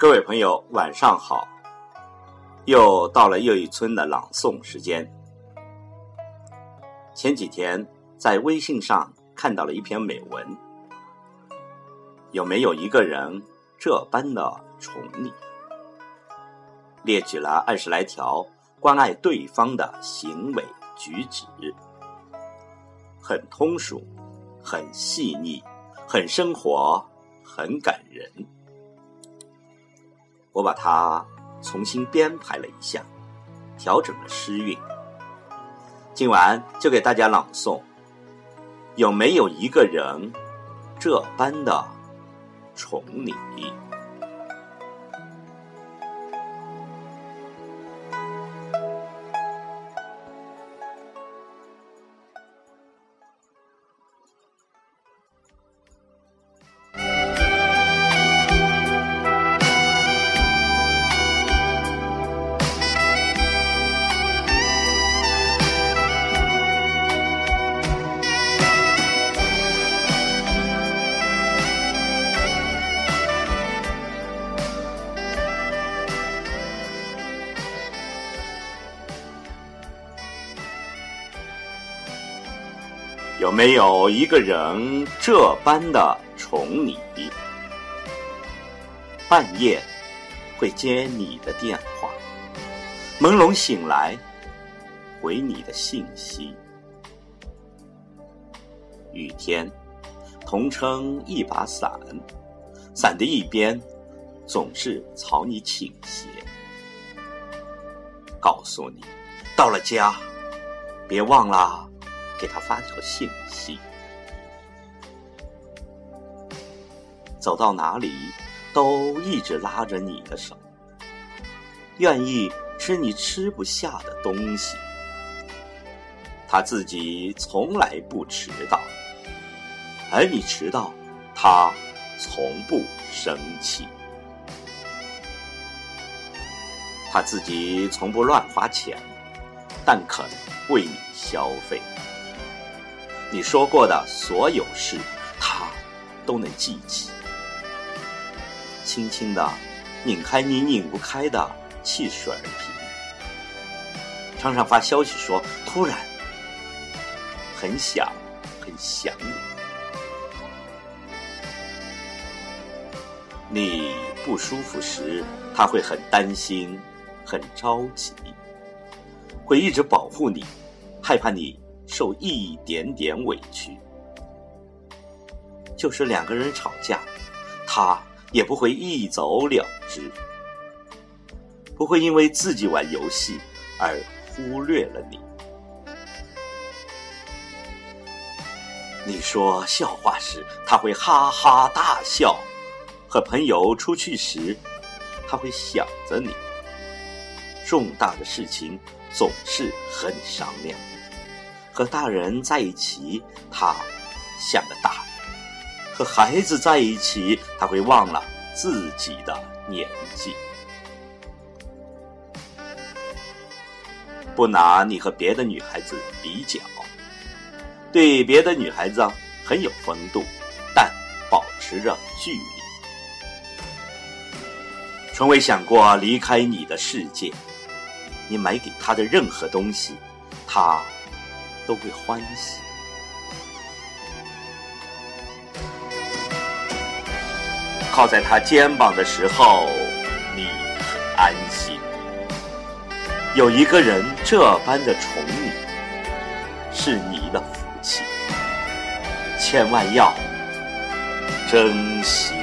各位朋友，晚上好！又到了又一村的朗诵时间。前几天在微信上看到了一篇美文，有没有一个人这般的宠你？列举了二十来条关爱对方的行为举止，很通俗，很细腻，很生活，很感人。我把它重新编排了一下，调整了诗韵。今晚就给大家朗诵：有没有一个人这般的宠你？有没有一个人这般的宠你？半夜会接你的电话，朦胧醒来回你的信息。雨天同撑一把伞，伞的一边总是朝你倾斜。告诉你，到了家别忘了。给他发条信息，走到哪里都一直拉着你的手，愿意吃你吃不下的东西。他自己从来不迟到，而你迟到，他从不生气。他自己从不乱花钱，但肯为你消费。你说过的所有事，他都能记起。轻轻的拧开你拧不开的汽水瓶，常常发消息说突然很想很想你。你不舒服时，他会很担心，很着急，会一直保护你，害怕你。受一点点委屈，就是两个人吵架，他也不会一走了之，不会因为自己玩游戏而忽略了你。你说笑话时，他会哈哈大笑；和朋友出去时，他会想着你。重大的事情总是和你商量。和大人在一起，他像个大人；和孩子在一起，他会忘了自己的年纪。不拿你和别的女孩子比较，对别的女孩子很有风度，但保持着距离。从未想过离开你的世界，你买给他的任何东西，他。都会欢喜，靠在他肩膀的时候，你安心。有一个人这般的宠你，是你的福气，千万要珍惜。